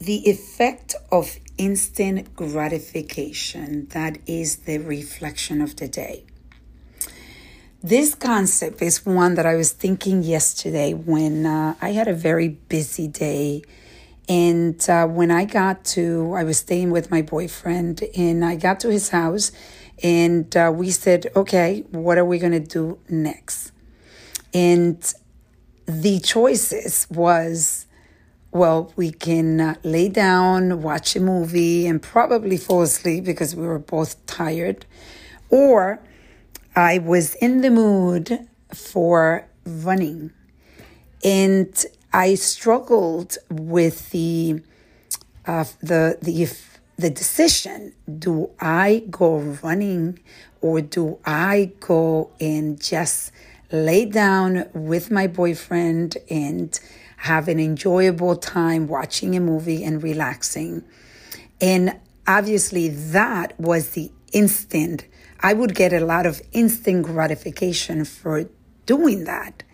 the effect of instant gratification that is the reflection of the day. This concept is one that I was thinking yesterday when uh, I had a very busy day. And uh, when I got to, I was staying with my boyfriend, and I got to his house, and uh, we said, okay, what are we going to do next? And the choices was well, we can uh, lay down, watch a movie, and probably fall asleep because we were both tired. Or I was in the mood for running. And I struggled with the uh, the the the decision: Do I go running, or do I go and just lay down with my boyfriend and have an enjoyable time watching a movie and relaxing. And obviously, that was the instant. I would get a lot of instant gratification for doing that.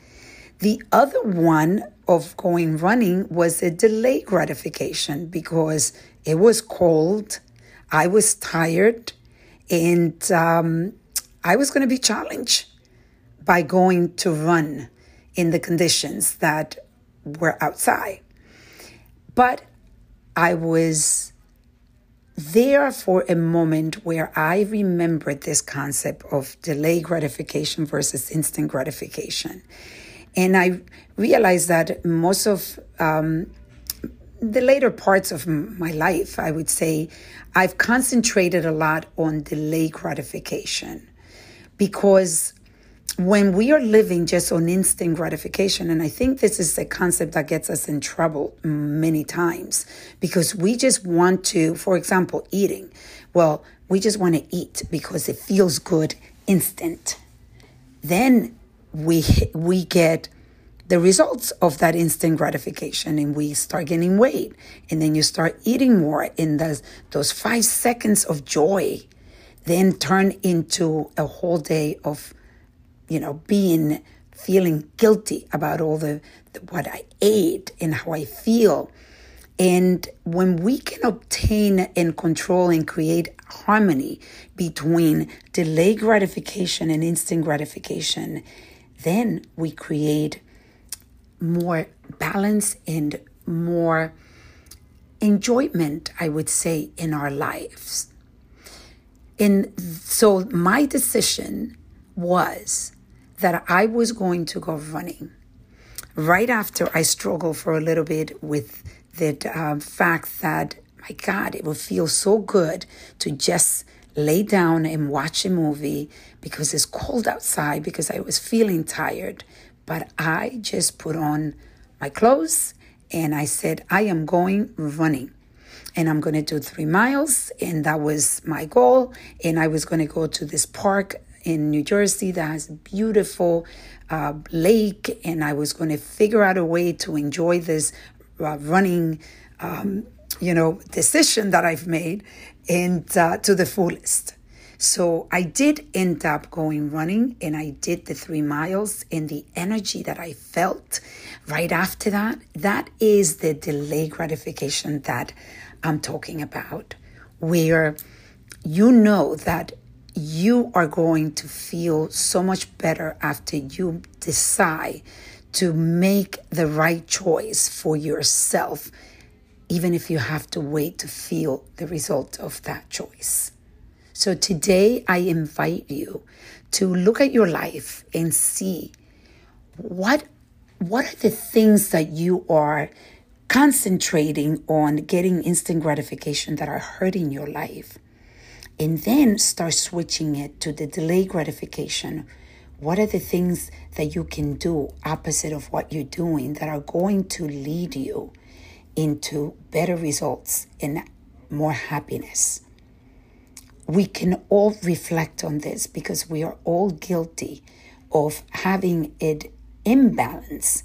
The other one of going running was a delayed gratification because it was cold, I was tired, and um, I was going to be challenged by going to run in the conditions that were outside. But I was there for a moment where I remembered this concept of delay gratification versus instant gratification. And I realized that most of um, the later parts of my life, I would say, I've concentrated a lot on delay gratification because when we are living just on instant gratification, and I think this is a concept that gets us in trouble many times because we just want to, for example, eating. Well, we just want to eat because it feels good instant. Then we we get the results of that instant gratification and we start gaining weight and then you start eating more and those, those five seconds of joy then turn into a whole day of you know, being feeling guilty about all the, the, what I ate and how I feel. And when we can obtain and control and create harmony between delayed gratification and instant gratification, then we create more balance and more enjoyment, I would say, in our lives. And so my decision was that I was going to go running. Right after I struggled for a little bit with the uh, fact that, my God, it would feel so good to just lay down and watch a movie because it's cold outside, because I was feeling tired. But I just put on my clothes and I said, I am going running and I'm going to do three miles. And that was my goal. And I was going to go to this park in New Jersey that has a beautiful uh, lake, and I was going to figure out a way to enjoy this uh, running, um, you know, decision that I've made, and uh, to the fullest. So I did end up going running, and I did the three miles, and the energy that I felt right after that, that is the delay gratification that I'm talking about, where you know that you are going to feel so much better after you decide to make the right choice for yourself, even if you have to wait to feel the result of that choice. So today, I invite you to look at your life and see what, what are the things that you are concentrating on getting instant gratification that are hurting your life and then start switching it to the delay gratification. What are the things that you can do opposite of what you're doing that are going to lead you into better results and more happiness? We can all reflect on this because we are all guilty of having an imbalance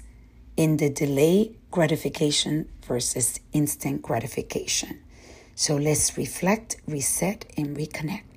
in the delay gratification versus instant gratification. So let's reflect, reset, and reconnect.